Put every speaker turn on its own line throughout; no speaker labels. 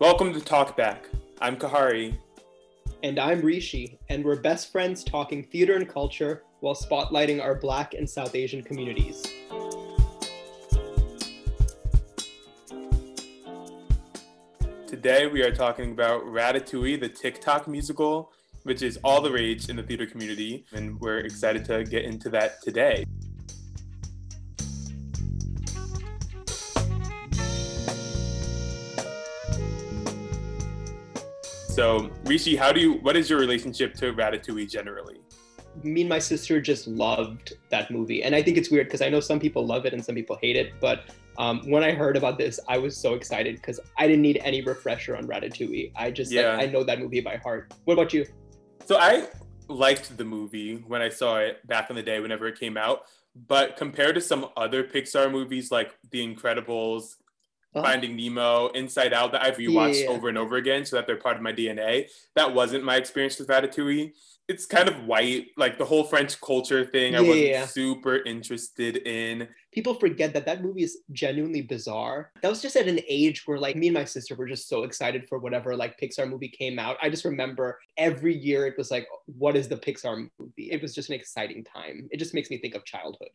Welcome to Talk Back. I'm Kahari.
And I'm Rishi, and we're best friends talking theater and culture while spotlighting our Black and South Asian communities.
Today we are talking about Ratatouille, the TikTok musical, which is all the rage in the theater community, and we're excited to get into that today. So, Rishi, how do you? What is your relationship to Ratatouille generally?
Me and my sister just loved that movie, and I think it's weird because I know some people love it and some people hate it. But um, when I heard about this, I was so excited because I didn't need any refresher on Ratatouille. I just yeah. like, I know that movie by heart. What about you?
So I liked the movie when I saw it back in the day, whenever it came out. But compared to some other Pixar movies like The Incredibles, Oh. Finding Nemo, Inside Out that I've rewatched yeah. over and over again so that they're part of my DNA. That wasn't my experience with Ratatouille. It's kind of white, like the whole French culture thing. I wasn't super interested in.
People forget that that movie is genuinely bizarre. That was just at an age where, like, me and my sister were just so excited for whatever like Pixar movie came out. I just remember every year it was like, what is the Pixar movie? It was just an exciting time. It just makes me think of childhood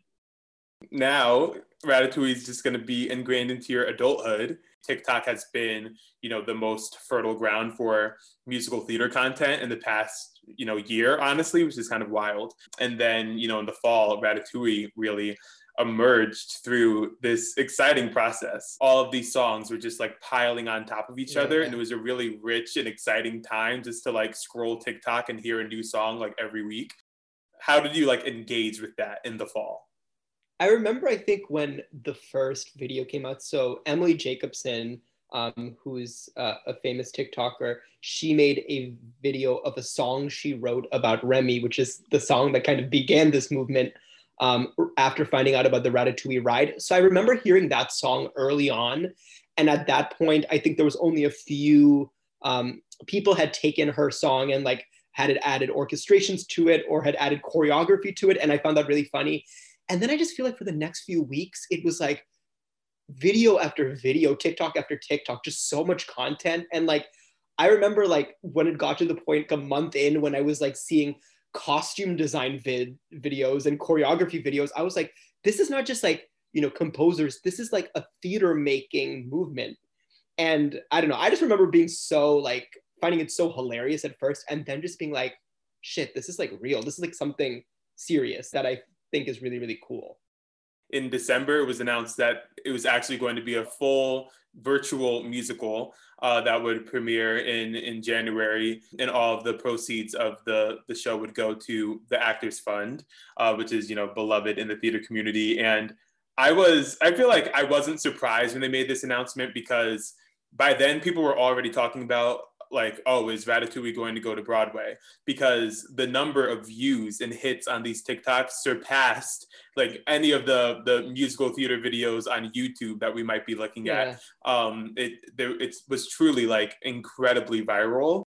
now Ratatouille is just going to be ingrained into your adulthood. TikTok has been, you know, the most fertile ground for musical theater content in the past, you know, year, honestly, which is kind of wild. And then, you know, in the fall, Ratatouille really emerged through this exciting process. All of these songs were just like piling on top of each yeah, other. And it was a really rich and exciting time just to like scroll TikTok and hear a new song like every week. How did you like engage with that in the fall?
I remember, I think, when the first video came out. So, Emily Jacobsen, um, who's uh, a famous TikToker, she made a video of a song she wrote about Remy, which is the song that kind of began this movement um, after finding out about the Ratatouille ride. So, I remember hearing that song early on. And at that point, I think there was only a few um, people had taken her song and like had it added orchestrations to it or had added choreography to it. And I found that really funny. And then I just feel like for the next few weeks, it was like video after video, TikTok after TikTok, just so much content. And like, I remember like when it got to the point a month in when I was like seeing costume design vid videos and choreography videos, I was like, this is not just like, you know, composers, this is like a theater making movement. And I don't know, I just remember being so like finding it so hilarious at first and then just being like, shit, this is like real. This is like something serious that I think is really, really cool.
In December, it was announced that it was actually going to be a full virtual musical uh, that would premiere in, in January, and all of the proceeds of the, the show would go to the Actors Fund, uh, which is you know beloved in the theater community. And I was, I feel like I wasn't surprised when they made this announcement because by then people were already talking about like, oh, is Ratatouille going to go to Broadway? Because the number of views and hits on these TikToks surpassed like any of the the musical theater videos on YouTube that we might be looking yeah. at. Um, it there it was truly like incredibly viral.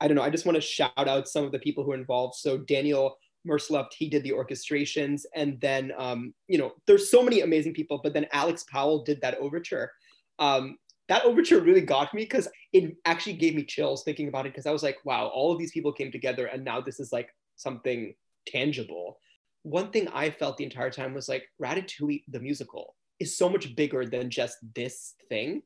I don't know. I just want to shout out some of the people who are involved. So Daniel Mertzlufft, he did the orchestrations, and then um, you know, there's so many amazing people. But then Alex Powell did that overture. Um, that overture really got me because it actually gave me chills thinking about it because I was like, wow, all of these people came together and now this is like something tangible. One thing I felt the entire time was like Ratatouille, the musical, is so much bigger than just this thing.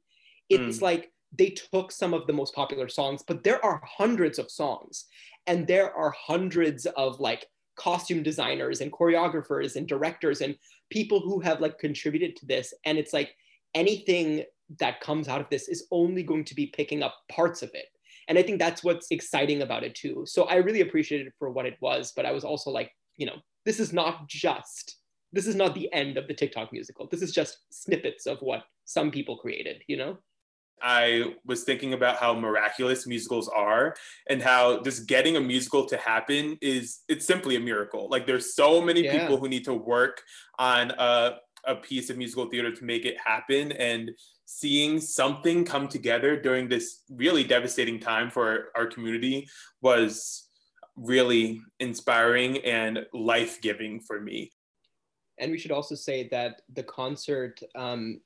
It's mm. like they took some of the most popular songs, but there are hundreds of songs and there are hundreds of like costume designers and choreographers and directors and people who have like contributed to this. And it's like anything that comes out of this is only going to be picking up parts of it. And I think that's what's exciting about it too. So I really appreciated it for what it was, but I was also like, you know, this is not just, this is not the end of the TikTok musical. This is just snippets of what some people created, you know?
I was thinking about how miraculous musicals are and how just getting a musical to happen is it's simply a miracle. Like there's so many yeah. people who need to work on a, a piece of musical theater to make it happen and seeing something come together during this really devastating time for our community was really inspiring and life-giving for me
and we should also say that the concert um,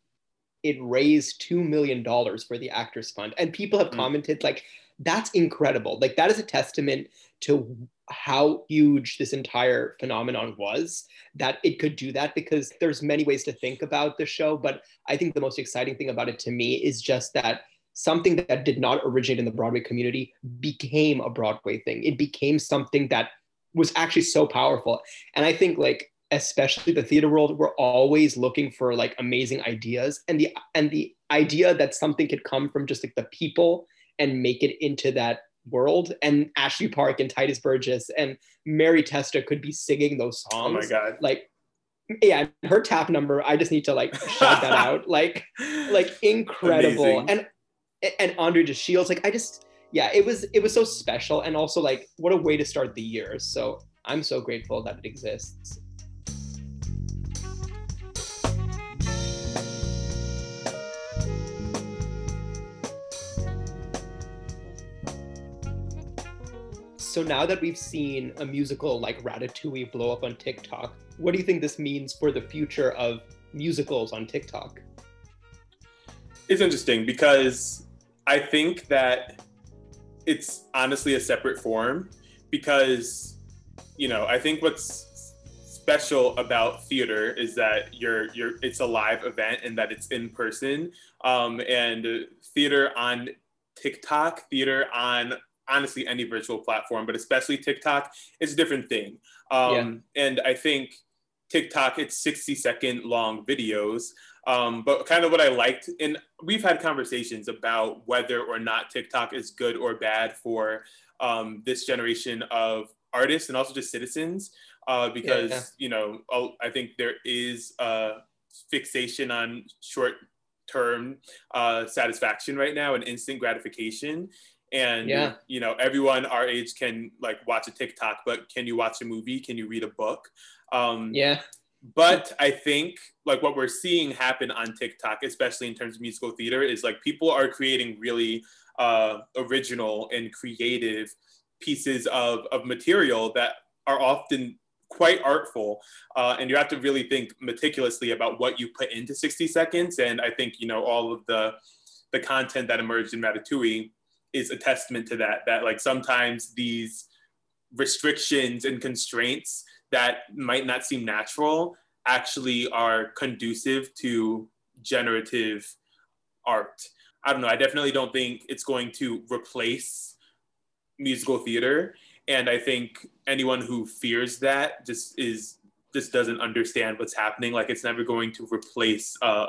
it raised $2 million for the Actors Fund. And people have mm. commented, like, that's incredible. Like, that is a testament to how huge this entire phenomenon was that it could do that because there's many ways to think about the show but i think the most exciting thing about it to me is just that something that did not originate in the broadway community became a broadway thing. It became something that was actually so powerful. And i think like especially the theater world we're always looking for like amazing ideas and the and the idea that something could come from just like the people and make it into that world and ashley park and Tituss burgess and mary testa could be singing those songs
oh my god.
Like yeah her tap number i just need to like shout that out. Like like incredible. Amazing. and and andre de shields like i just yeah it was it was so special. And also like what a way to start the year. So i'm so grateful that it exists So now that we've seen a musical like Ratatouille blow up on TikTok, what do you think this means for the future of musicals on TikTok?
It's interesting because I think that it's honestly a separate form because you know, I think what's special about theater is that you're you're it's a live event and that it's in person. Um, and theater on TikTok, theater on honestly any virtual platform, but especially TikTok, it's a different thing. Um, yeah. And I think TikTok, it's 60 second long videos. Um, but kind of what I liked, and we've had conversations about whether or not TikTok is good or bad for um, this generation of artists and also just citizens, uh, because, yeah, yeah. you know, I think there is a fixation on short term uh, satisfaction right now and instant gratification and yeah. you know everyone our age can like watch a tiktok but can you watch a movie? Can you read a book?
Um yeah.
but i think like what we're seeing happen on tiktok especially in terms of musical theater is like people are creating really uh, original and creative pieces of, of material that are often quite artful. Uh, and you have to really think meticulously about what you put into 60 seconds. And i think you know all of the the content that emerged in ratatouille is a testament to that that like sometimes these restrictions and constraints that might not seem natural actually are conducive to generative art. I don't know i definitely don't think it's going to replace musical theater and i think anyone who fears that just is just doesn't understand what's happening. Like it's never going to replace uh,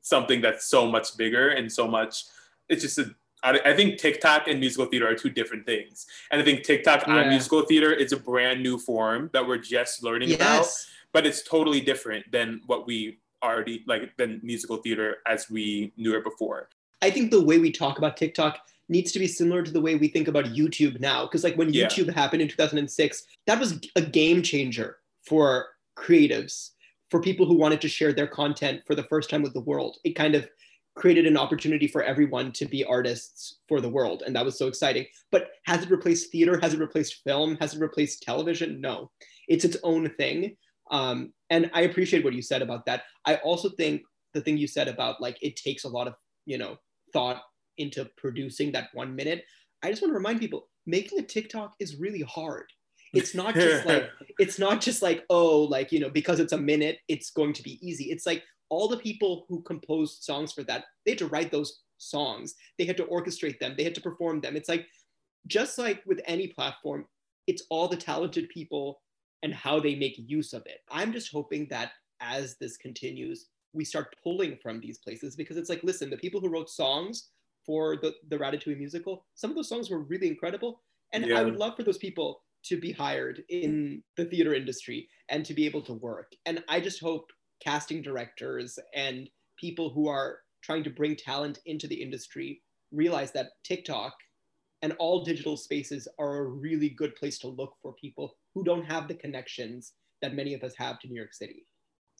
something that's so much bigger and so much it's just a I, think TikTok and musical theater are two different things. And I think TikTok yeah. on musical theater is a brand new form that we're just learning yes. about, but it's totally different than what we already like than musical theater as we knew it before.
I think the way we talk about TikTok needs to be similar to the way we think about YouTube now. Because like when yeah. YouTube happened in 2006, that was a game changer for creatives, for people who wanted to share their content for the first time with the world. It kind of created an opportunity for everyone to be artists for the world. And that was so exciting. But has it replaced theater? Has it replaced film? Has it replaced television? No, it's its own thing. Um, and I appreciate what you said about that. I also think the thing you said about like it takes a lot of, you know, thought into producing that one minute. I just want to remind people making a TikTok is really hard. It's not just like it's not just like oh like you know because it's a minute it's going to be easy. It's like all the people who composed songs for that, they had to write those songs. They had to orchestrate them. They had to perform them. It's like, just like with any platform, it's all the talented people and how they make use of it. I'm just hoping that as this continues, we start pulling from these places because it's like, listen, the people who wrote songs for the, the Ratatouille musical, some of those songs were really incredible. And yeah. I would love for those people to be hired in the theater industry and to be able to work. And I just hope casting directors and people who are trying to bring talent into the industry realize that TikTok and all digital spaces are a really good place to look for people who don't have the connections that many of us have to New York City.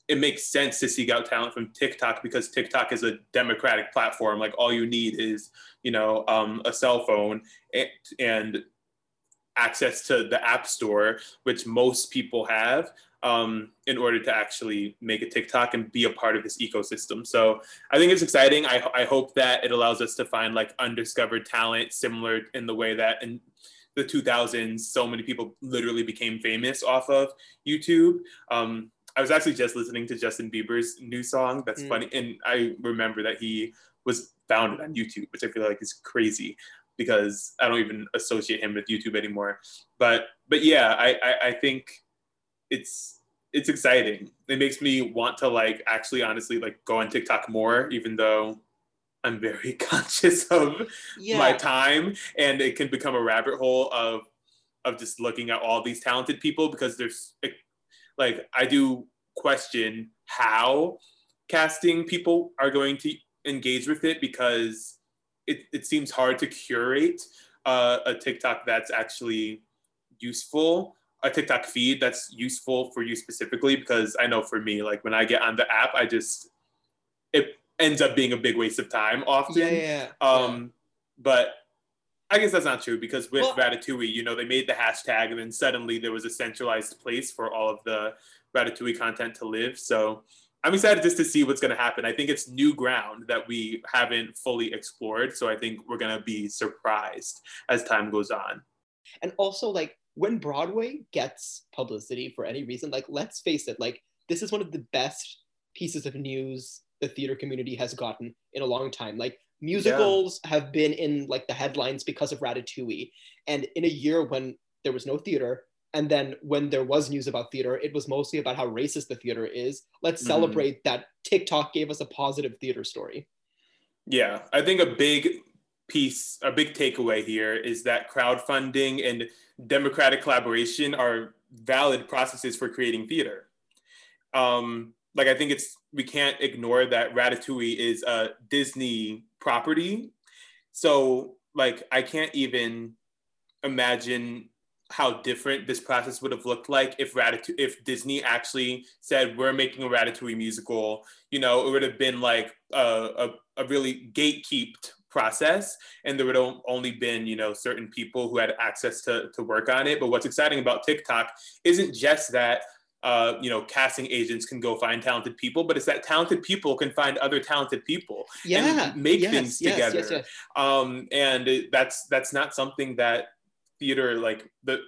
It makes sense to seek out talent from TikTok because TikTok is a democratic platform. Like all you need is, you know, um, a cell phone and, and access to the app store, which most people have, um, in order to actually make a TikTok and be a part of this ecosystem. So I think it's exciting. I, I hope that it allows us to find like undiscovered talent, similar in the way that in the 2000s, so many people literally became famous off of YouTube. Um, I was actually just listening to Justin Bieber's new song. That's mm. funny, and I remember that he was founded on YouTube, which I feel like is crazy because I don't even associate him with YouTube anymore. But but yeah, I, I, I think it's it's exciting. It makes me want to like actually honestly like go on TikTok more, even though I'm very conscious of yeah. my time and it can become a rabbit hole of of just looking at all these talented people because there's like I do question how casting people are going to engage with it because it, it seems hard to curate uh, a TikTok that's actually useful, a TikTok feed that's useful for you specifically. Because I know for me, like when I get on the app, I just it ends up being a big waste of time often.
Yeah, yeah.
Um,
yeah.
but I guess that's not true because with well, Ratatouille, you know, they made the hashtag and then suddenly there was a centralized place for all of the Ratatouille content to live. So I'm excited just to see what's going to happen. I think it's new ground that we haven't fully explored. So I think we're going to be surprised as time goes on.
And also, like, when Broadway gets publicity for any reason, like, let's face it, like, this is one of the best pieces of news the theater community has gotten in a long time. Like, musicals yeah. have been in like the headlines because of Ratatouille. And in a year when there was no theater, and then when there was news about theater, it was mostly about how racist the theater is. Let's mm-hmm. celebrate that TikTok gave us a positive theater story.
Yeah, I think a big piece, a big takeaway here is that crowdfunding and democratic collaboration are valid processes for creating theater. Um, like I think it's we can't ignore that Ratatouille is a Disney property. So like I can't even imagine how different this process would have looked like if Ratatouille, if Disney actually said we're making a Ratatouille musical. You know, it would have been like a, a, a really gatekept process, and there would have only been you know certain people who had access to to work on it. But what's exciting about TikTok isn't just that. Uh, you know, casting agents can go find talented people, but it's that talented people can find other talented people
yeah,
and make
yes,
things
yes,
together.
Yes, yes.
Um, and that's that's not something that theater like the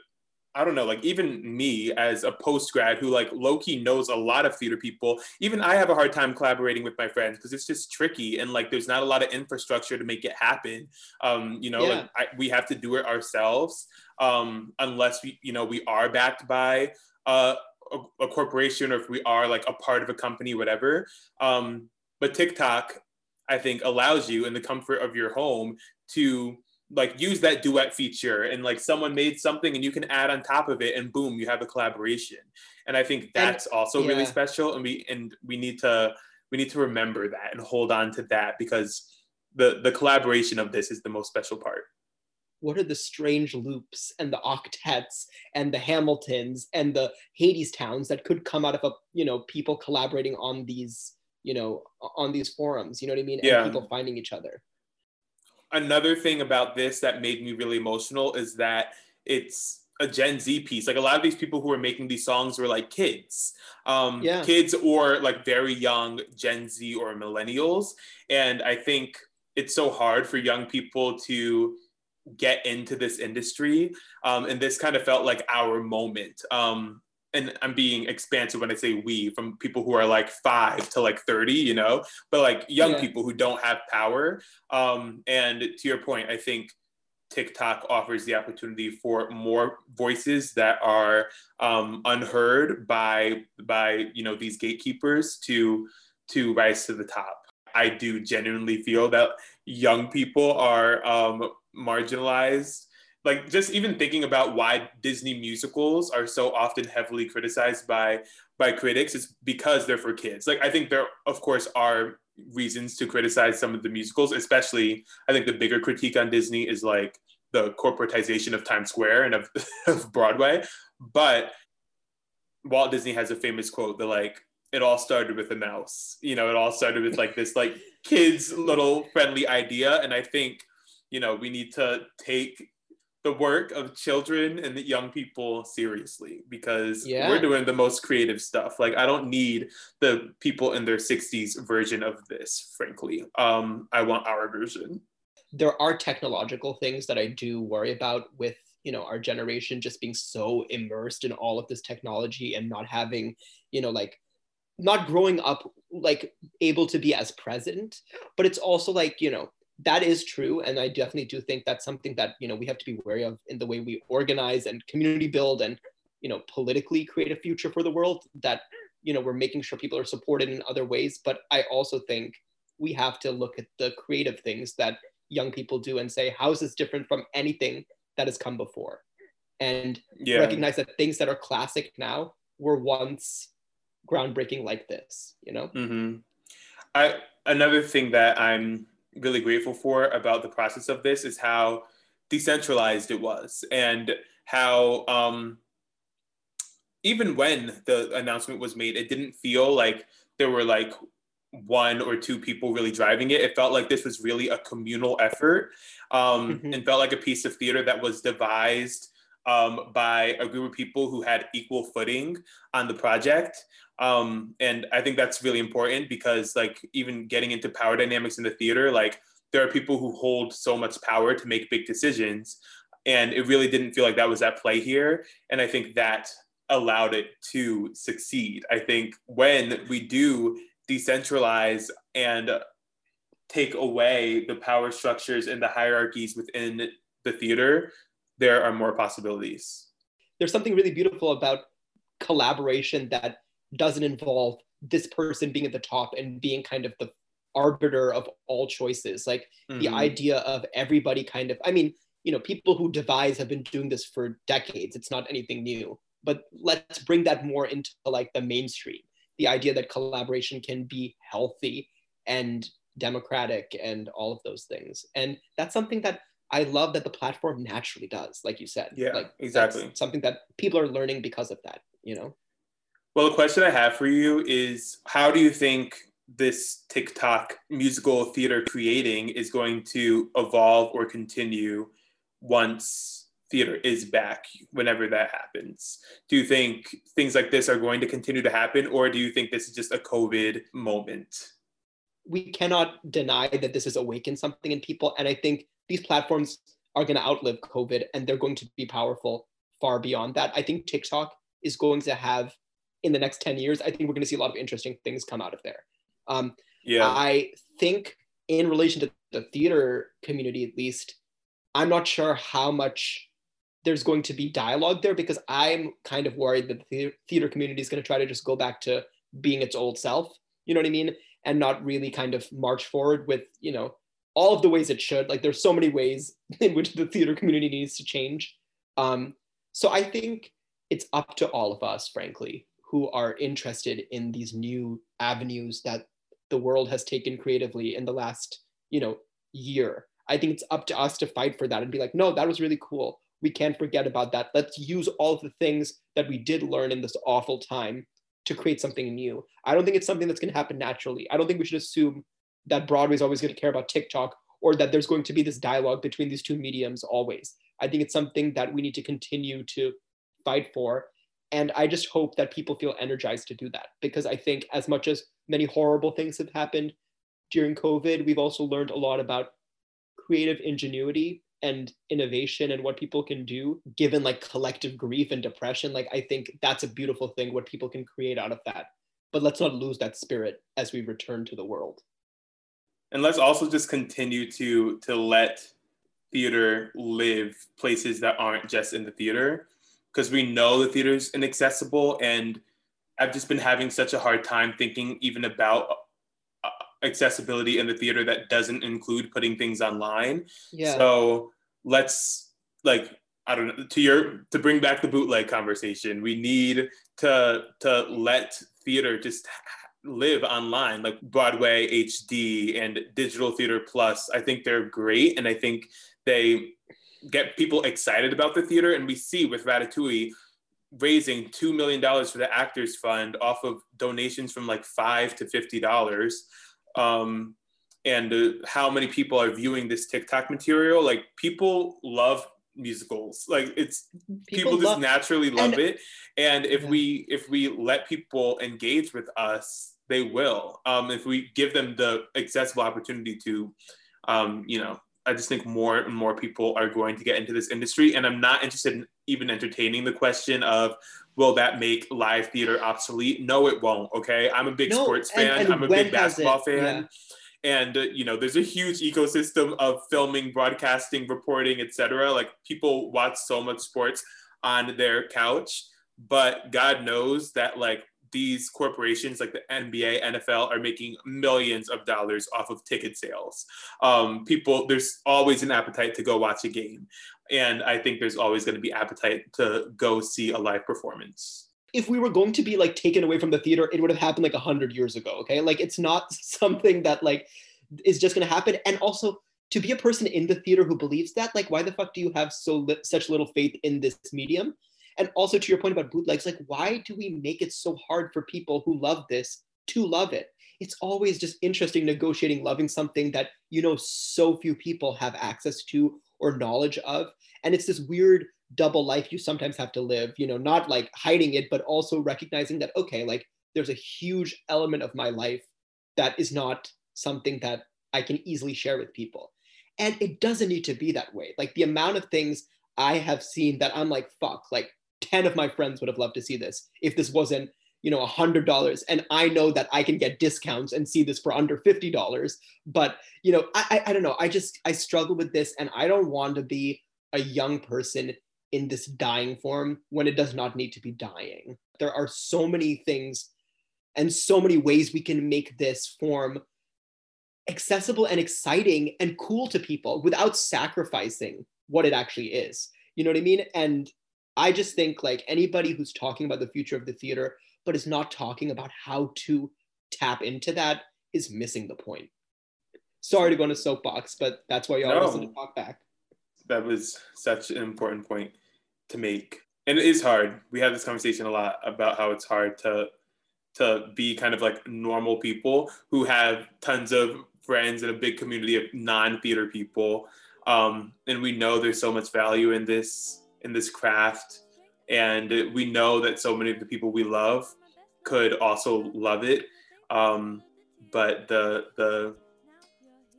I don't know, like even me as a post grad who like Loki knows a lot of theater people, even I have a hard time collaborating with my friends because it's just tricky and like there's not a lot of infrastructure to make it happen. Um, you know, yeah. like I, we have to do it ourselves um, unless we, you know, we are backed by uh, a, a, corporation or if we are like a part of a company, whatever. Um, but TikTok, I think, allows you in the comfort of your home to like use that duet feature and like someone made something and you can add on top of it and boom you have a collaboration. And i think that's and, also yeah. really special and we and we need to we need to remember that and hold on to that because the the collaboration of this is the most special part.
What are the strange loops and the octets and the hamiltons and the hadestowns that could come out of a you know people collaborating on these you know on these forums? You know what i mean?
Yeah.
and people finding each other
another thing about this that made me really emotional is that it's a Gen Z piece. Like a lot of these people who are making these songs were like kids, um, yeah. kids or like very young Gen Z or millennials. And I think it's so hard for young people to get into this industry. Um, and this kind of felt like our moment. Um, and I'm being expansive when I say we, from people who are like five to like 30, you know, but like young yeah. people who don't have power. Um, and to your point, I think TikTok offers the opportunity for more voices that are um, unheard by by you know these gatekeepers to to rise to the top. I do genuinely feel that young people are um, marginalized like just even thinking about why Disney musicals are so often heavily criticized by by critics is because they're for kids. Like I think there of course are reasons to criticize some of the musicals, especially I think the bigger critique on Disney is like the corporatization of Times Square and of, of Broadway. But Walt Disney has a famous quote that like it all started with a mouse. You know, it all started with like this like kids little friendly idea. And I think, you know, we need to take the work of children and the young people seriously because
Yeah.
we're doing the most creative stuff. Like I don't need the people in their 60s version of this, frankly. Um, I want our version.
there are technological things that I do worry about with you know our generation just being so immersed in all of this technology and not having you know like not growing up like able to be as present but it's also like you know that is true and i definitely do think that's something that you know we have to be wary of in the way we organize and community build and you know politically create a future for the world that you know we're making sure people are supported in other ways. But i also think we have to look at the creative things that young people do and say how is this different from anything that has come before? And
Yeah.
recognize that things that are classic now were once groundbreaking like this you know?
Hmm I another thing that I'm really grateful for about the process of this is how decentralized it was and how um, even when the announcement was made, it didn't feel like there were like one or two people really driving it. It felt like this was really a communal effort um,
Mhm.
and felt like a piece of theater that was devised um, by a group of people who had equal footing on the project. Um, and I think that's really important because, like, even getting into power dynamics in the theater, like, there are people who hold so much power to make big decisions. And it really didn't feel like that was at play here. And I think that allowed it to succeed. I think when we do decentralize and take away the power structures and the hierarchies within the theater, there are more possibilities.
there's something really beautiful about collaboration that doesn't involve this person being at the top and being kind of the arbiter of all choices. Like the
Mhm.
idea of everybody kind of i mean you know people who devise have been doing this for decades. It's not anything new. But let's bring that more into like the mainstream. The idea that collaboration can be healthy and democratic and all of those things. And that's something that i love that the platform naturally does like you said.
Yeah,
like
exactly.
something that people are learning because of that you know
Well, the question I have for you is how do you think this TikTok musical theater creating is going to evolve or continue once theater is back, whenever that happens? Do you think things like this are going to continue to happen, or do you think this is just a COVID moment?
we cannot deny that this has awakened something in people. And I think these platforms are going to outlive COVID and they're going to be powerful far beyond that. I think TikTok is going to have, in the next 10 years, I think we're going to see a lot of interesting things come out of there. Um,
Yeah.
I think, in relation to the theater community at least, I'm not sure how much there's going to be dialogue there because I'm kind of worried that the theater community is going to try to just go back to being its old self. You know what I mean? And not really kind of march forward with, you know, all of the ways it should. Like there's so many ways in which the theater community needs to change. Um, so I think it's up to all of us, frankly, who are interested in these new avenues that the world has taken creatively in the last, you know, year. I think it's up to us to fight for that and be like, no, that was really cool. We can't forget about that. Let's use all of the things that we did learn in this awful time to create something new. I don't think it's something that's going to happen naturally. I don't think we should assume that Broadway is always going to care about TikTok or that there's going to be this dialogue between these two mediums always. I think it's something that we need to continue to fight for. And I just hope that people feel energized to do that because I think, as much as many horrible things have happened during COVID, we've also learned a lot about creative ingenuity and innovation and what people can do given like collective grief and depression. Like, I think that's a beautiful thing what people can create out of that. But let's not lose that spirit as we return to the world.
and let's also just continue to to let theater live places that aren't just in the theater because we know the theater is inaccessible and i've just been having such a hard time thinking even about uh, accessibility in the theater that doesn't include putting things online
Yeah.
so let's like I don't know to your to bring back the bootleg conversation. We need to to let theater just live online like Broadway HD and Digital Theater Plus. I think they're great and I think they get people excited about the theater and we see with Ratatouille raising 2 million dollars for the actors fund off of donations from like 5 to 50 dollars. Um and uh, how many people are viewing this TikTok material. Like people love musicals. Like it's people, people just love, naturally love and, it, and if yeah. we if we let people engage with us, they will. Um, if we give them the accessible opportunity to, um, you know, I just think more and more people are going to get into this industry, and I'm not interested in even entertaining the question of will that make live theater obsolete? No, it won't. Okay, I'm a big no, sports fan. And, I'm a big basketball fan. Yeah and uh, you know there's a huge ecosystem of filming broadcasting reporting etc like people watch so much sports on their couch but god knows that like these corporations like the nba nfl are making millions of dollars off of ticket sales um, people there's always an appetite to go watch a game and i think there's always going to be appetite to go see a live performance
if we were going to be like taken away from the theater, it would have happened like a hundred years ago. Okay, like it's not something that like is just going to happen. And also, to be a person in the theater who believes that, like, why the fuck do you have so li- such little faith in this medium? And also to your point about bootlegs, like, why do we make it so hard for people who love this to love it? It's always just interesting negotiating loving something that you know so few people have access to or knowledge of, and it's this weird double life you sometimes have to live you know not like hiding it but also recognizing that okay like there's a huge element of my life that is not something that i can easily share with people. And it doesn't need to be that way. Like the amount of things i have seen that i'm like fuck like 10 of my friends would have loved to see this if this wasn't you know a hundred dollars and i know that i can get discounts and see this for under fifty dollars but you know I, I i don't know i just i struggle with this and i don't want to be a young person in this dying form when it does not need to be dying. There are so many things and so many ways we can make this form accessible and exciting and cool to people without sacrificing what it actually is. You know what I mean? And I just think like anybody who's talking about the future of the theater but is not talking about how to tap into that is missing the point. Sorry to go on a soapbox, but that's why y'all no. listen to talk back
that was such an important point to make. And it is hard. We have this conversation a lot about how it's hard to to be kind of like normal people who have tons of friends and a big community of non-theater people. Um, and we know there's so much value in this in this craft. And we know that so many of the people we love could also love it. Um, but the the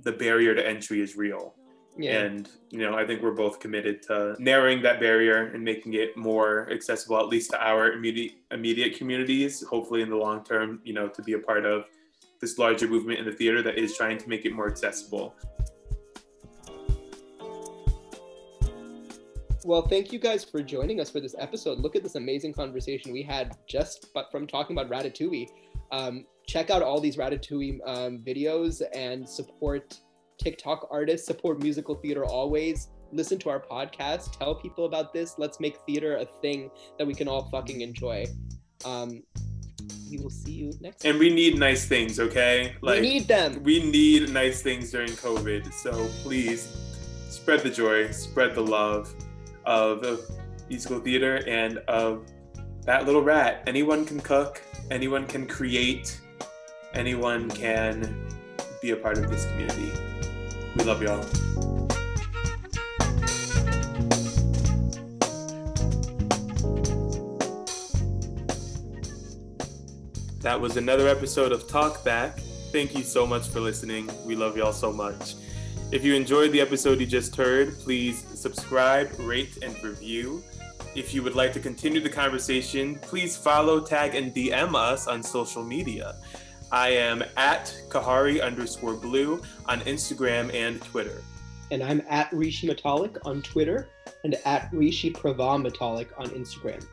the barrier to entry is real. Yeah. And, you know, I think we're both committed to narrowing that barrier and making it more accessible, at least to our immediate, immediate communities, hopefully in the long term, you know, to be a part of this larger movement in the theater that is trying to make it more accessible.
Well, thank you guys for joining us for this episode. Look at this amazing conversation we had just but from talking about Ratatouille. Um, check out all these Ratatouille um, videos and support TikTok artists, support musical theater always. Listen to our podcast, tell people about this. Let's make theater a thing that we can all fucking enjoy. Um, we will see you next.
And we need nice things, okay?
Like we need them.
We need nice things during COVID. So please spread the joy, spread the love of, of musical theater and of that little rat. Anyone can cook. Anyone can create. Anyone can be a part of this community. We love y'all. That was another episode of Talk Back. Thank you so much for listening. We love y'all so much. If you enjoyed the episode you just heard, please subscribe, rate, and review. If you would like to continue the conversation, please follow, tag, and DM us on social media. I am at Kahari underscore blue on Instagram and Twitter.
And I'm at Rishi Matalik on Twitter and at Rishi Prava Matalik on Instagram.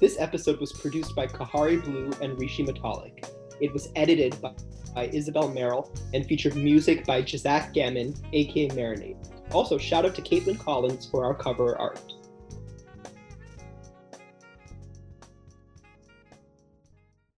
This episode was produced by Kahari Blue and Rishi Matalik. It was edited by, by Isabel Merrill and featured music by Jazak Gammon, aka Marinate. Also, shout out to Caitlin Collins for our cover art.